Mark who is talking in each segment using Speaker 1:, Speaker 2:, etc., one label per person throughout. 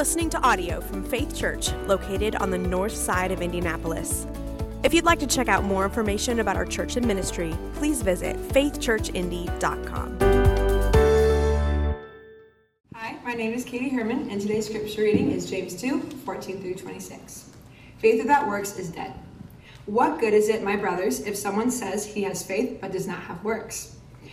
Speaker 1: listening to audio from Faith Church, located on the north side of Indianapolis. If you'd like to check out more information about our church and ministry, please visit faithchurchindy.com.
Speaker 2: Hi, my name is Katie Herman, and today's scripture reading is James 2 14 through 26. Faith without works is dead. What good is it, my brothers, if someone says he has faith but does not have works?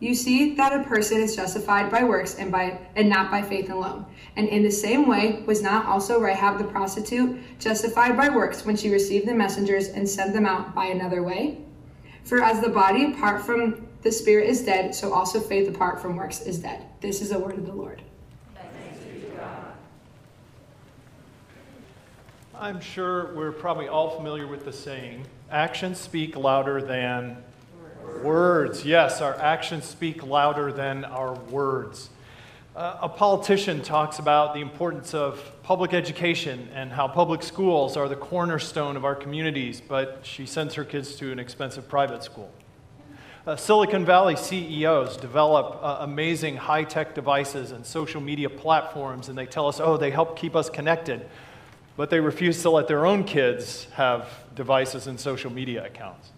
Speaker 2: You see that a person is justified by works and by and not by faith alone. And in the same way was not also Rahab the prostitute justified by works when she received the messengers and sent them out by another way? For as the body apart from the spirit is dead, so also faith apart from works is dead. This is the word of the Lord.
Speaker 3: I'm sure we're probably all familiar with the saying actions speak louder than Words, yes, our actions speak louder than our words. Uh, a politician talks about the importance of public education and how public schools are the cornerstone of our communities, but she sends her kids to an expensive private school. Uh, Silicon Valley CEOs develop uh, amazing high tech devices and social media platforms, and they tell us, oh, they help keep us connected, but they refuse to let their own kids have devices and social media accounts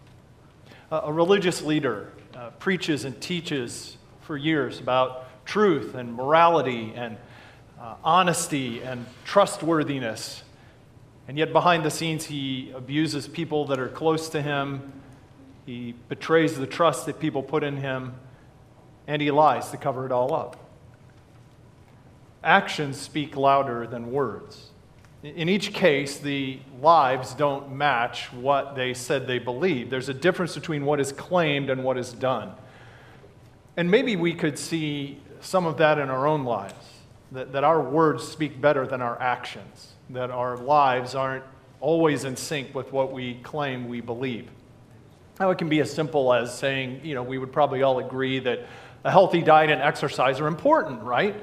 Speaker 3: a religious leader uh, preaches and teaches for years about truth and morality and uh, honesty and trustworthiness. And yet, behind the scenes, he abuses people that are close to him. He betrays the trust that people put in him. And he lies to cover it all up. Actions speak louder than words. In each case, the lives don't match what they said they believe. There's a difference between what is claimed and what is done. And maybe we could see some of that in our own lives, that, that our words speak better than our actions, that our lives aren't always in sync with what we claim we believe. Now, it can be as simple as saying, you know, we would probably all agree that a healthy diet and exercise are important, right?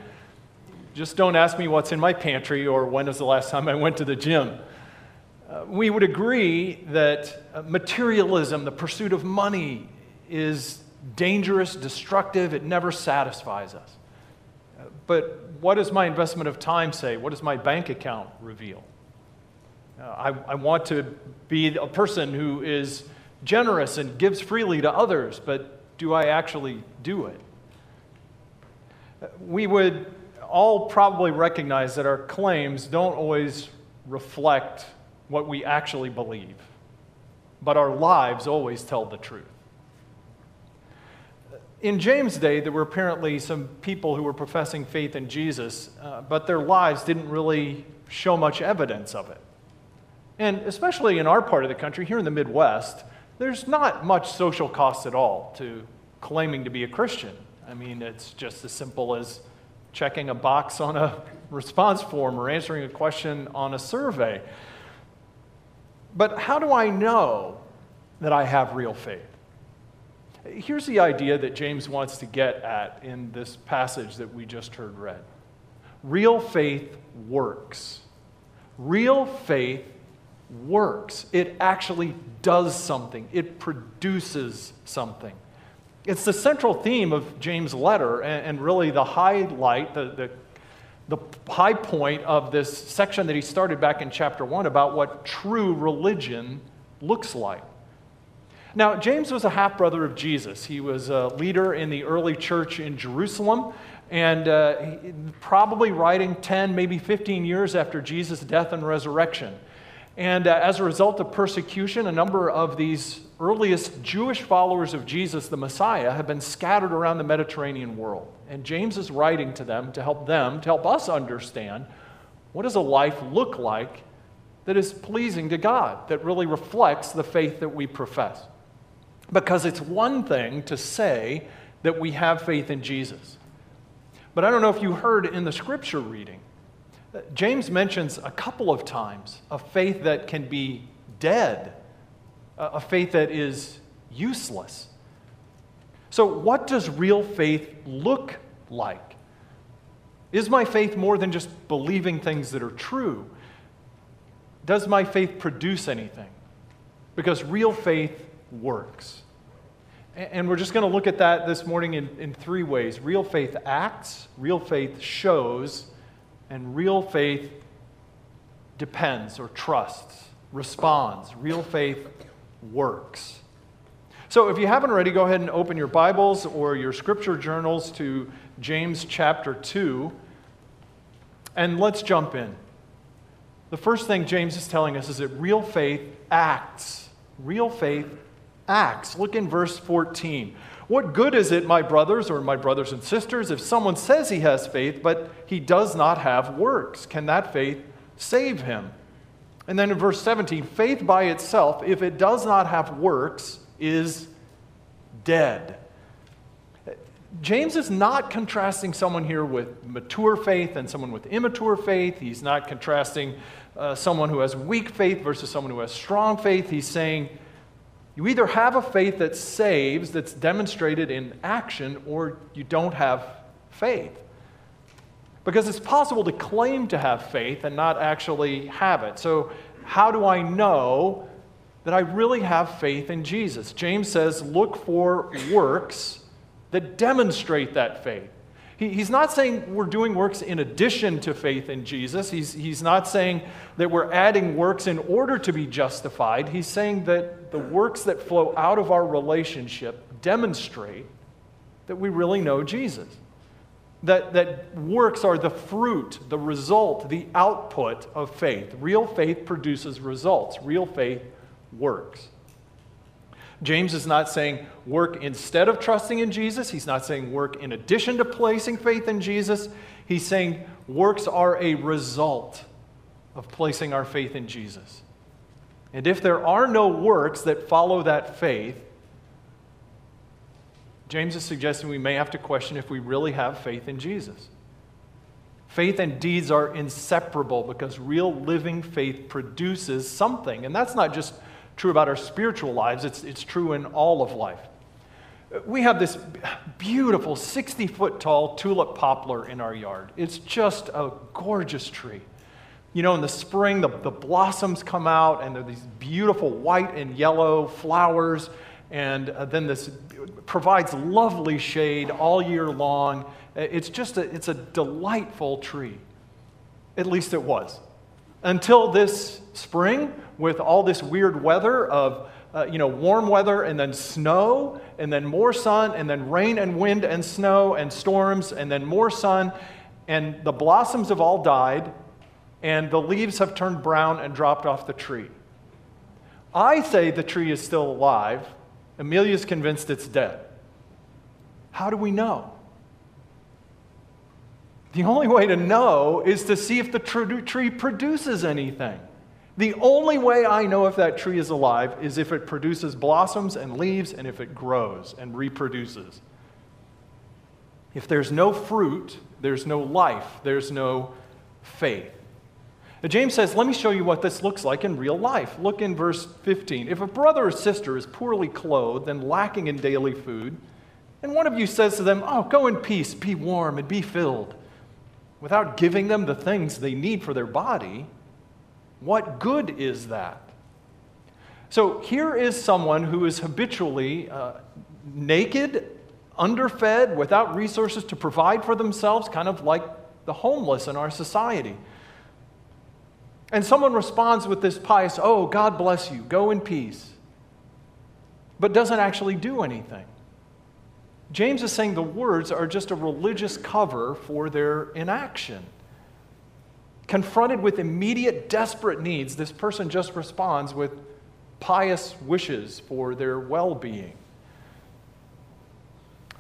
Speaker 3: Just don't ask me what's in my pantry or when was the last time I went to the gym. Uh, we would agree that uh, materialism, the pursuit of money, is dangerous, destructive, it never satisfies us. But what does my investment of time say? What does my bank account reveal? Uh, I, I want to be a person who is generous and gives freely to others, but do I actually do it? Uh, we would all probably recognize that our claims don't always reflect what we actually believe, but our lives always tell the truth. In James' day, there were apparently some people who were professing faith in Jesus, uh, but their lives didn't really show much evidence of it. And especially in our part of the country, here in the Midwest, there's not much social cost at all to claiming to be a Christian. I mean, it's just as simple as checking a box on a response form or answering a question on a survey. But how do I know that I have real faith? Here's the idea that James wants to get at in this passage that we just heard read real faith works. Real faith works. It actually does something, it produces something. It's the central theme of James' letter, and, and really the highlight, the, the, the high point of this section that he started back in chapter 1 about what true religion looks like. Now, James was a half brother of Jesus. He was a leader in the early church in Jerusalem, and uh, probably writing 10, maybe 15 years after Jesus' death and resurrection. And uh, as a result of persecution, a number of these earliest Jewish followers of Jesus, the Messiah, have been scattered around the Mediterranean world. And James is writing to them to help them, to help us understand what does a life look like that is pleasing to God, that really reflects the faith that we profess. Because it's one thing to say that we have faith in Jesus. But I don't know if you heard in the scripture reading, uh, James mentions a couple of times a faith that can be dead, a faith that is useless. So, what does real faith look like? Is my faith more than just believing things that are true? Does my faith produce anything? Because real faith works. And we're just going to look at that this morning in, in three ways real faith acts, real faith shows, and real faith depends or trusts, responds. Real faith works. So if you haven't already, go ahead and open your Bibles or your scripture journals to James chapter 2, and let's jump in. The first thing James is telling us is that real faith acts. Real faith acts. Look in verse 14. What good is it, my brothers or my brothers and sisters, if someone says he has faith, but he does not have works? Can that faith save him? And then in verse 17, faith by itself, if it does not have works, is dead. James is not contrasting someone here with mature faith and someone with immature faith. He's not contrasting uh, someone who has weak faith versus someone who has strong faith. He's saying, you either have a faith that saves, that's demonstrated in action, or you don't have faith. Because it's possible to claim to have faith and not actually have it. So, how do I know that I really have faith in Jesus? James says, look for works that demonstrate that faith. He, he's not saying we're doing works in addition to faith in Jesus. He's, he's not saying that we're adding works in order to be justified. He's saying that the works that flow out of our relationship demonstrate that we really know Jesus. That, that works are the fruit, the result, the output of faith. Real faith produces results, real faith works. James is not saying work instead of trusting in Jesus. He's not saying work in addition to placing faith in Jesus. He's saying works are a result of placing our faith in Jesus. And if there are no works that follow that faith, James is suggesting we may have to question if we really have faith in Jesus. Faith and deeds are inseparable because real living faith produces something. And that's not just true about our spiritual lives, it's, it's true in all of life. We have this beautiful 60 foot tall tulip poplar in our yard. It's just a gorgeous tree. You know, in the spring, the, the blossoms come out, and they're these beautiful white and yellow flowers, and uh, then this provides lovely shade all year long. It's just a, it's a delightful tree. At least it was. Until this spring, with all this weird weather of uh, you know, warm weather and then snow and then more sun and then rain and wind and snow and storms and then more sun. And the blossoms have all died and the leaves have turned brown and dropped off the tree. I say the tree is still alive. Amelia's convinced it's dead. How do we know? The only way to know is to see if the tree produces anything. The only way I know if that tree is alive is if it produces blossoms and leaves and if it grows and reproduces. If there's no fruit, there's no life, there's no faith. James says, Let me show you what this looks like in real life. Look in verse 15. If a brother or sister is poorly clothed and lacking in daily food, and one of you says to them, Oh, go in peace, be warm, and be filled, without giving them the things they need for their body, what good is that? So here is someone who is habitually uh, naked, underfed, without resources to provide for themselves, kind of like the homeless in our society. And someone responds with this pious, oh, God bless you, go in peace, but doesn't actually do anything. James is saying the words are just a religious cover for their inaction. Confronted with immediate, desperate needs, this person just responds with, pious wishes for their well being.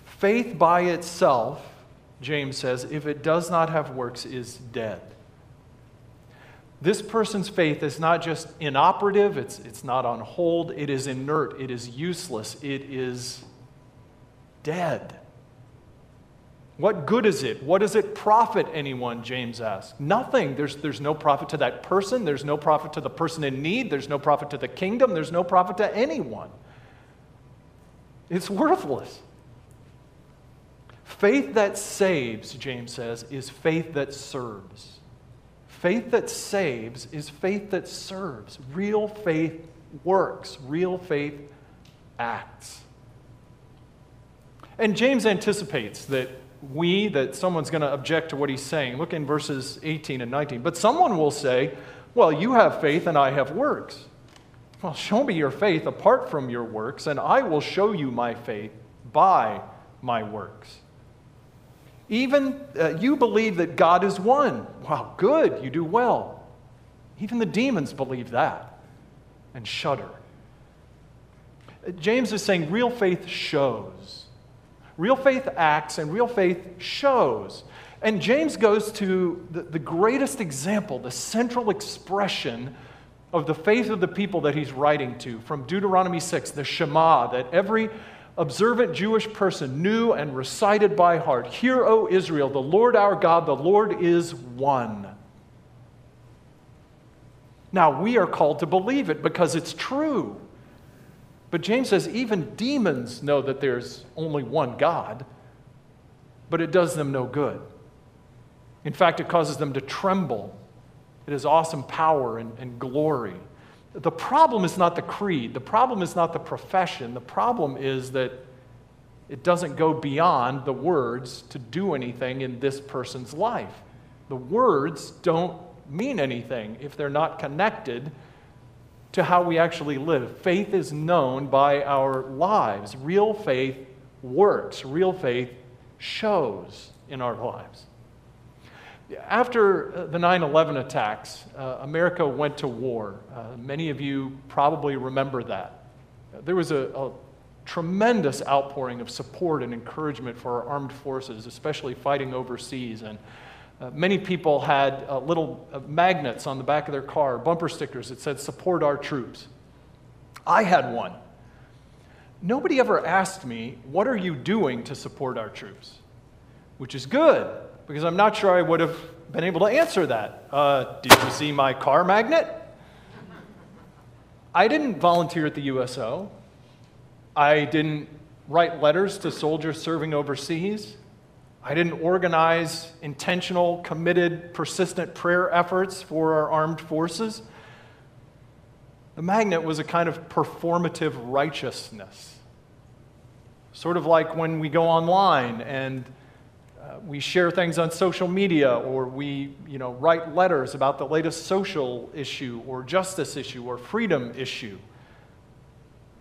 Speaker 3: Faith by itself, James says, if it does not have works, is dead. This person's faith is not just inoperative, it's, it's not on hold, it is inert, it is useless, it is dead. What good is it? What does it profit anyone? James asks. Nothing. There's, there's no profit to that person. There's no profit to the person in need. There's no profit to the kingdom. There's no profit to anyone. It's worthless. Faith that saves, James says, is faith that serves. Faith that saves is faith that serves. Real faith works, real faith acts. And James anticipates that we, that someone's going to object to what he's saying. Look in verses 18 and 19. But someone will say, Well, you have faith and I have works. Well, show me your faith apart from your works, and I will show you my faith by my works. Even uh, you believe that God is one. Wow, good, you do well. Even the demons believe that and shudder. James is saying real faith shows. Real faith acts and real faith shows. And James goes to the, the, greatest example, the central expression of the faith of the people that he's writing to from Deuteronomy 6, the Shema, that every observant Jewish person knew and recited by heart Hear, O Israel, the Lord our God, the Lord is one. Now, we are called to believe it because it's true. But James says even demons know that there's only one God, but it does them no good. In fact, it causes them to tremble. It has awesome power and, and glory. The problem is not the creed, the problem is not the profession, the problem is that it doesn't go beyond the words to do anything in this person's life. The words don't mean anything if they're not connected to how we actually live. Faith is known by our lives. Real faith works, real faith shows in our lives. After uh, the 9 11 attacks, uh, America went to war. Uh, many of you probably remember that. There was a, a tremendous outpouring of support and encouragement for our armed forces, especially fighting overseas. And uh, many people had uh, little uh, magnets on the back of their car, bumper stickers that said, Support our troops. I had one. Nobody ever asked me, What are you doing to support our troops? Which is good, because I'm not sure I would have been able to answer that. Uh, did you see my car magnet? I didn't volunteer at the USO. I didn't write letters to soldiers serving overseas. I didn't organize intentional, committed, persistent prayer efforts for our armed forces. The magnet was a kind of performative righteousness. Sort of like when we go online and we share things on social media or we you know, write letters about the latest social issue or justice issue or freedom issue.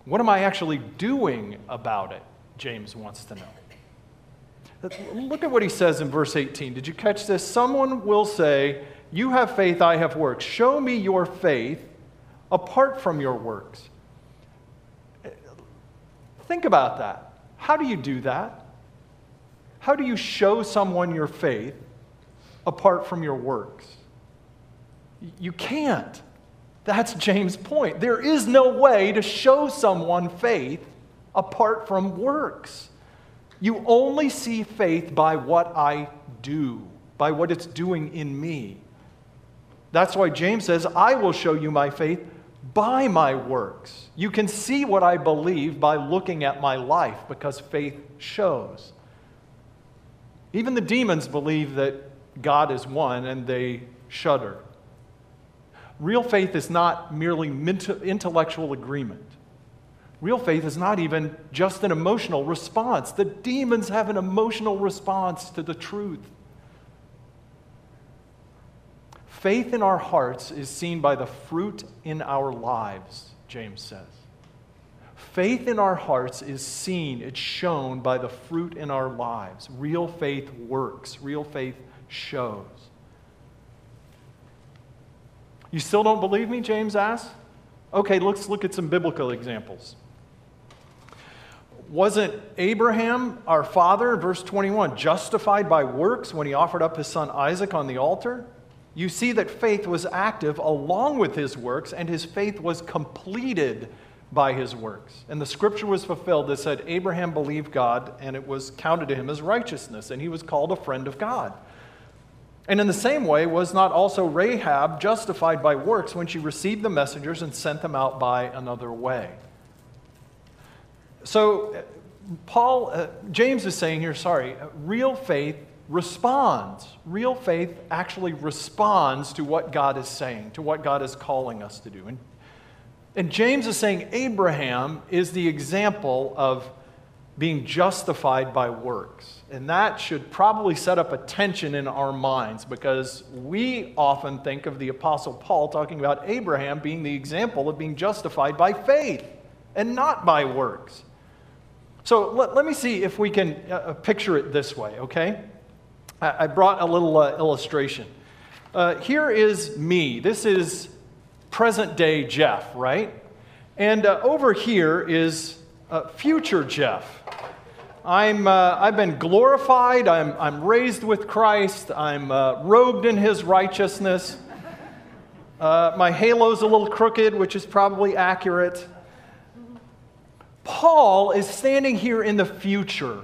Speaker 3: What am I actually doing about it? James wants to know. Look at what he says in verse 18. Did you catch this? Someone will say, You have faith, I have works. Show me your faith apart from your works. Think about that. How do you do that? How do you show someone your faith apart from your works? You can't. That's James' point. There is no way to show someone faith apart from works. You only see faith by what I do, by what it's doing in me. That's why James says, I will show you my faith by my works. You can see what I believe by looking at my life because faith shows. Even the demons believe that God is one and they shudder. Real faith is not merely intellectual agreement. Real faith is not even just an emotional response. The demons have an emotional response to the truth. Faith in our hearts is seen by the fruit in our lives, James says. Faith in our hearts is seen, it's shown by the fruit in our lives. Real faith works, real faith shows. You still don't believe me? James asks. Okay, let's look at some biblical examples. Wasn't Abraham, our father, verse 21, justified by works when he offered up his son Isaac on the altar? You see that faith was active along with his works, and his faith was completed by his works. And the scripture was fulfilled that said, Abraham believed God, and it was counted to him as righteousness, and he was called a friend of God. And in the same way, was not also Rahab justified by works when she received the messengers and sent them out by another way? So, Paul, uh, James is saying here, sorry, real faith responds. Real faith actually responds to what God is saying, to what God is calling us to do. And, and James is saying Abraham is the example of being justified by works. And that should probably set up a tension in our minds because we often think of the Apostle Paul talking about Abraham being the example of being justified by faith and not by works. So let, let me see if we can uh, uh, picture it this way, okay? I, I brought a little uh, illustration. Uh, here is me. This is present day Jeff, right? And uh, over here is uh, future Jeff. I'm, I've been glorified, I'm, I'm raised with Christ, I'm robed in his righteousness. my halo's a little crooked, which is probably accurate. Paul is standing here in the future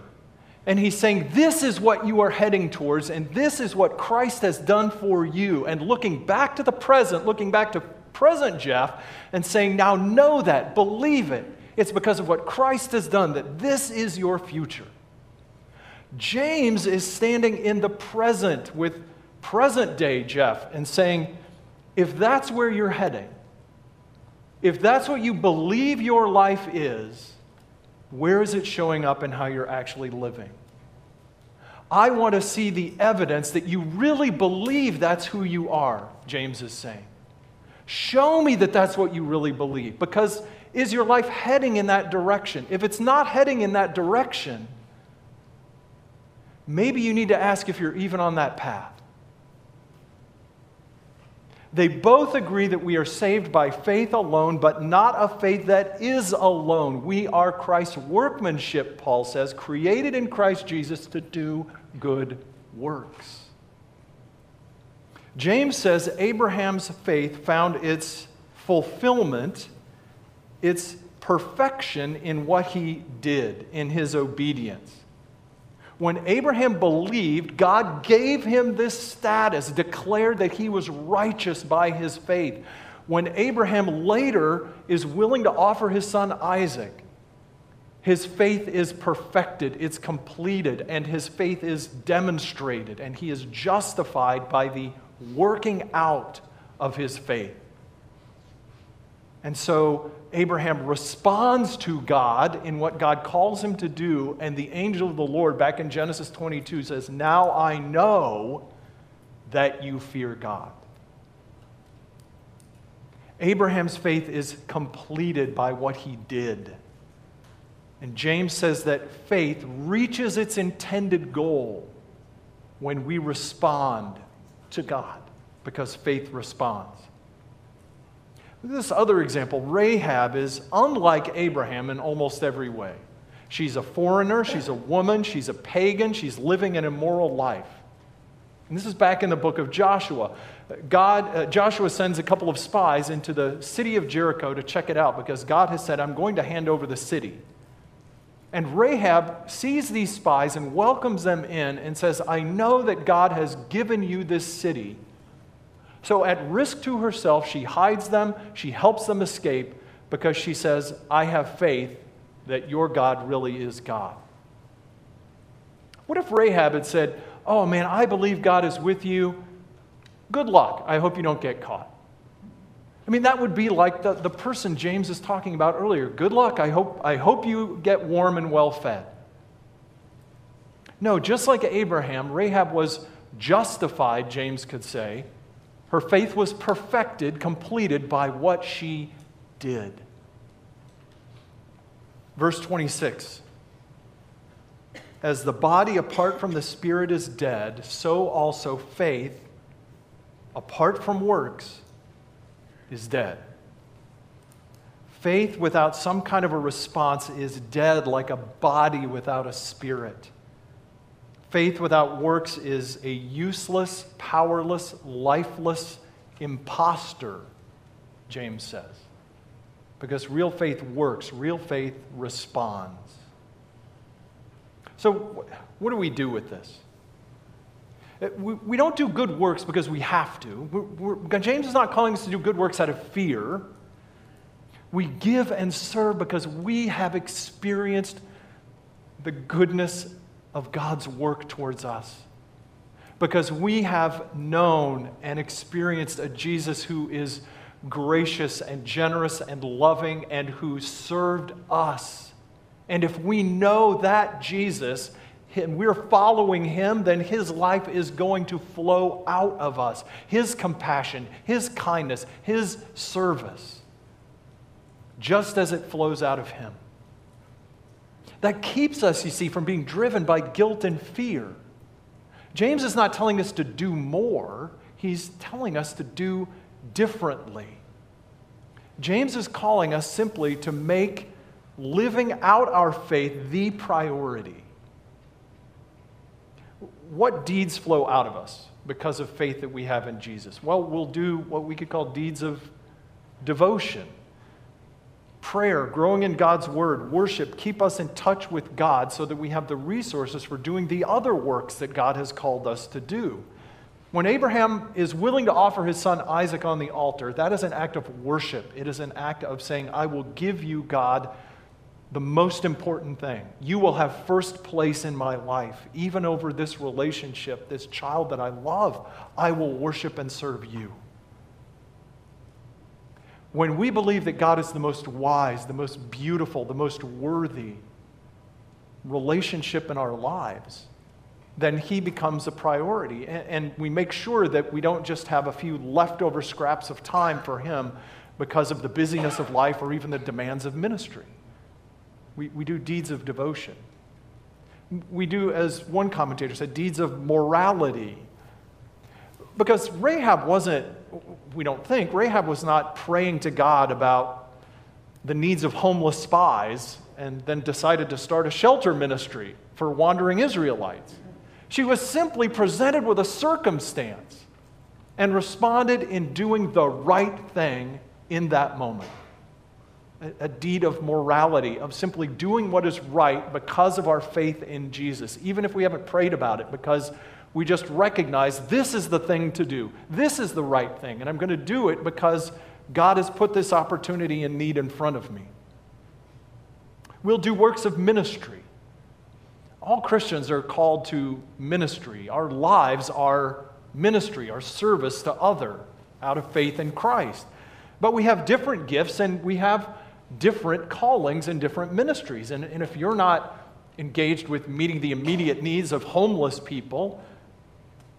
Speaker 3: and he's saying, This is what you are heading towards, and this is what Christ has done for you. And looking back to the present, looking back to present Jeff, and saying, Now know that, believe it. It's because of what Christ has done that this is your future. James is standing in the present with present day Jeff and saying, If that's where you're heading, if that's what you believe your life is, where is it showing up in how you're actually living? I want to see the evidence that you really believe that's who you are, James is saying. Show me that that's what you really believe. Because is your life heading in that direction? If it's not heading in that direction, maybe you need to ask if you're even on that path. They both agree that we are saved by faith alone, but not a faith that is alone. We are Christ's workmanship, Paul says, created in Christ Jesus to do good works. James says Abraham's faith found its fulfillment, its perfection in what he did, in his obedience. When Abraham believed, God gave him this status, declared that he was righteous by his faith. When Abraham later is willing to offer his son Isaac, his faith is perfected, it's completed, and his faith is demonstrated, and he is justified by the working out of his faith. And so Abraham responds to God in what God calls him to do, and the angel of the Lord, back in Genesis 22, says, Now I know that you fear God. Abraham's faith is completed by what he did. And James says that faith reaches its intended goal when we respond to God, because faith responds. This other example, Rahab is unlike Abraham in almost every way. She's a foreigner, she's a woman, she's a pagan, she's living an immoral life. And this is back in the book of Joshua. God, uh, Joshua sends a couple of spies into the city of Jericho to check it out because God has said, I'm going to hand over the city. And Rahab sees these spies and welcomes them in and says, I know that God has given you this city so, at risk to herself, she hides them, she helps them escape because she says, I have faith that your God really is God. What if Rahab had said, Oh man, I believe God is with you. Good luck. I hope you don't get caught. I mean, that would be like the, the person James is talking about earlier. Good luck. I hope, I hope you get warm and well fed. No, just like Abraham, Rahab was justified, James could say, her faith was perfected, completed by what she did. Verse 26 As the body apart from the spirit is dead, so also faith apart from works is dead. Faith without some kind of a response is dead like a body without a spirit. Faith without works is a useless, powerless, lifeless impostor, James says. Because real faith works, real faith responds. So, what do we do with this? Uh, we, don't do good works because we have to. James is not calling us to do good works out of fear. We give and serve because we have experienced the goodness of God's work towards us. Because we have known and experienced a Jesus who is gracious and generous and loving and who served us. And if we know that Jesus, and we're following him, then his life is going to flow out of us. His compassion, his kindness, his service, just as it flows out of him. That keeps us, you see, from being driven by guilt and fear. James is not telling us to do more, he's telling us to do differently. James is calling us simply to make living out our faith the priority what deeds flow out of us because of faith that we have in Jesus? Well, we'll do what we could call deeds of devotion. Prayer, growing in God's word, worship, keep us in touch with God so that we have the resources for doing the other works that God has called us to do. When Abraham is willing to offer his son Isaac on the altar, that is an act of worship. It is an act of saying, I will give you, God, the most important thing. You will have first place in my life, even over this relationship, this child that I love. I will worship and serve you. When we believe that God is the most wise, the most beautiful, the most worthy relationship in our lives, then He becomes a priority. And we make sure that we don't just have a few leftover scraps of time for Him because of the busyness of life or even the demands of ministry. We, we do deeds of devotion. We do, as one commentator said, deeds of morality. Because Rahab wasn't, we don't think, Rahab was not praying to God about the needs of homeless spies and then decided to start a shelter ministry for wandering Israelites. She was simply presented with a circumstance and responded in doing the right thing in that moment a deed of morality, of simply doing what is right because of our faith in Jesus, even if we haven't prayed about it, because we just recognize this is the thing to do. This is the right thing, and I'm going to do it because God has put this opportunity and need in front of me. We'll do works of ministry. All Christians are called to ministry. Our lives are ministry, our service to other out of faith in Christ. But we have different gifts and we have different callings and different ministries. And, and if you're not engaged with meeting the immediate needs of homeless people,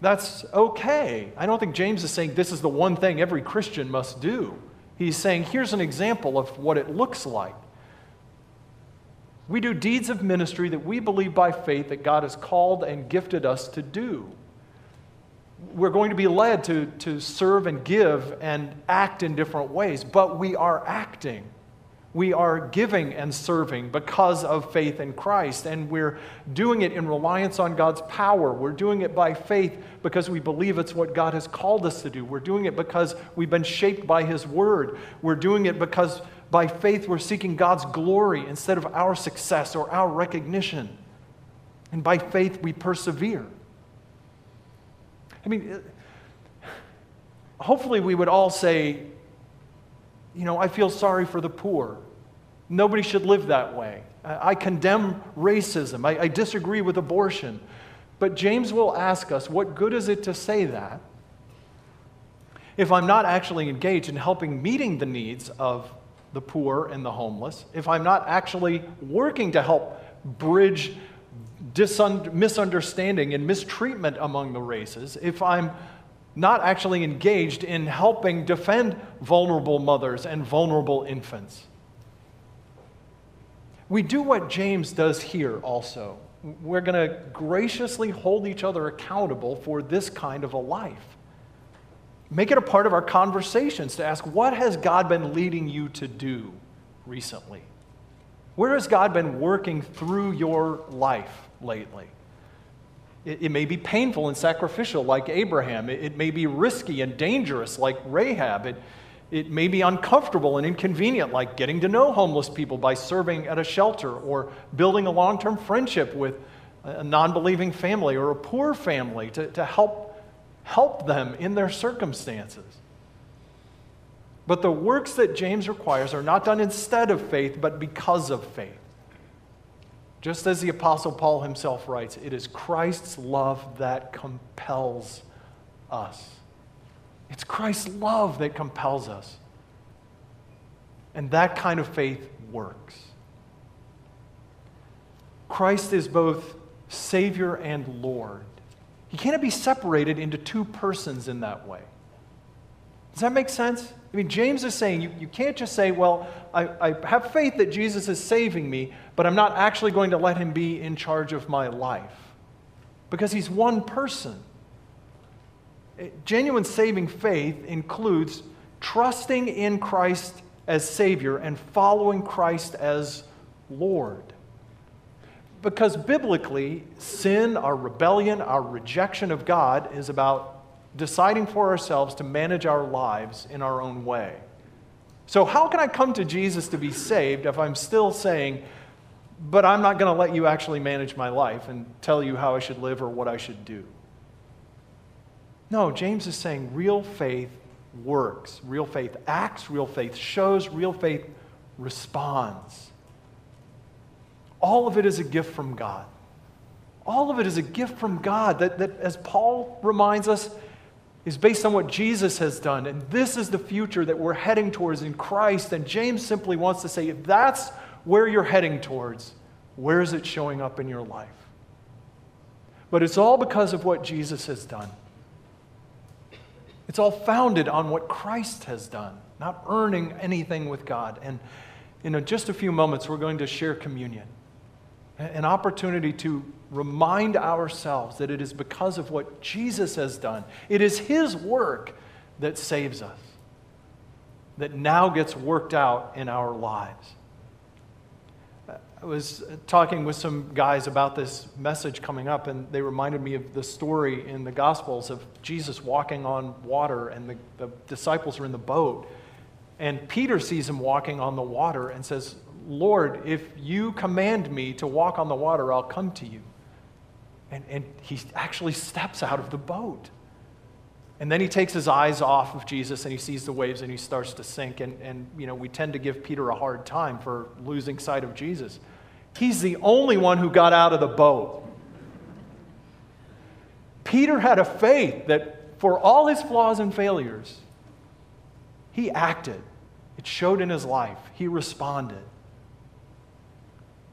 Speaker 3: that's okay. I don't think James is saying this is the one thing every Christian must do. He's saying here's an example of what it looks like. We do deeds of ministry that we believe by faith that God has called and gifted us to do. We're going to be led to, to serve and give and act in different ways, but we are acting we are giving and serving because of faith in Christ, and we're doing it in reliance on God's power. We're doing it by faith because we believe it's what God has called us to do. We're doing it because we've been shaped by His Word. We're doing it because by faith we're seeking God's glory instead of our success or our recognition. And by faith we persevere. I mean, hopefully we would all say, you know, I feel sorry for the poor. Nobody should live that way. I, condemn racism. I, I disagree with abortion. But James will ask us, what good is it to say that if I'm not actually engaged in helping meeting the needs of the poor and the homeless, if I'm not actually working to help bridge misunderstanding and mistreatment among the races, if I'm not actually engaged in helping defend vulnerable mothers and vulnerable infants. We do what James does here also. We're going to graciously hold each other accountable for this kind of a life. Make it a part of our conversations to ask, what has God been leading you to do recently? Where has God been working through your life lately? It, it may be painful and sacrificial, like Abraham. It, it may be risky and dangerous, like Rahab. It, it may be uncomfortable and inconvenient, like getting to know homeless people by serving at a shelter or building a long term friendship with a non believing family or a poor family to, to help, help them in their circumstances. But the works that James requires are not done instead of faith, but because of faith. Just as the Apostle Paul himself writes, it is Christ's love that compels us. It's Christ's love that compels us. And that kind of faith works. Christ is both Savior and Lord. He cannot be separated into two persons in that way. Does that make sense? I mean, James is saying you, you can't just say, well, I, I have faith that Jesus is saving me, but I'm not actually going to let him be in charge of my life. Because he's one person. Eh, genuine saving faith includes trusting in Christ as Savior and following Christ as Lord. Because biblically, sin, our rebellion, our rejection of God is about deciding for ourselves to manage our lives in our own way. So, how can I come to Jesus to be saved if I'm still saying, but I'm not going to let you actually manage my life and tell you how I should live or what I should do? No, James is saying real faith works, real faith acts, real faith shows, real faith responds. All of it is a gift from God. All of it is a gift from God that, that as Paul reminds us, is based on what Jesus has done. And this is the future that we're heading towards in Christ. And James simply wants to say if that's where you're heading towards, where is it showing up in your life? But it's all because of what Jesus has done. It's all founded on what Christ has done, not earning anything with God. And in just a few moments, we're going to share communion an opportunity to remind ourselves that it is because of what Jesus has done. It is His work that saves us, that now gets worked out in our lives. I was talking with some guys about this message coming up, and they reminded me of the story in the Gospels of Jesus walking on water, and the, the disciples are in the boat. And Peter sees him walking on the water and says, Lord, if you command me to walk on the water, I'll come to you. And, and he actually steps out of the boat. And then he takes his eyes off of Jesus and he sees the waves and he starts to sink. And, and you know, we tend to give Peter a hard time for losing sight of Jesus. He's the only one who got out of the boat. Peter had a faith that for all his flaws and failures, he acted. It showed in his life. He responded.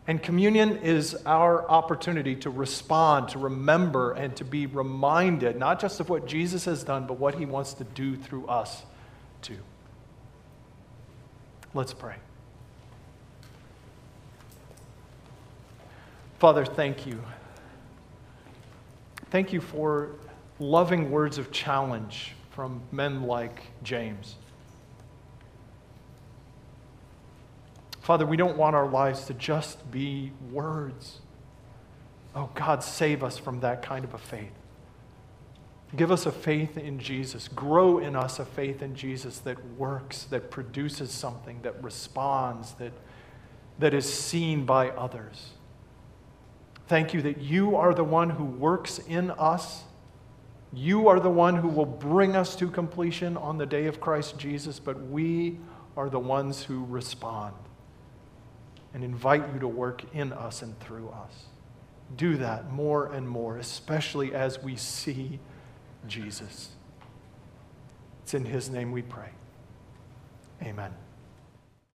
Speaker 3: And communion is our opportunity to respond, to remember, and to be reminded, not just of what Jesus has done, but what he wants to do through us too. Let's pray. Father, thank you. Thank you for loving words of challenge from men like James. Father, we don't want our lives to just be words. Oh, God, save us from that kind of a faith. Give us a faith in Jesus. Grow in us a faith in Jesus that works, that produces something, that responds, that, that is seen by others. Thank you that you are the one who works in us. You are the one who will bring us to completion on the day of Christ Jesus, but we are the ones who respond and invite you to work in us and through us. Do that more and more, especially as we see Jesus. It's in his name we pray. Amen.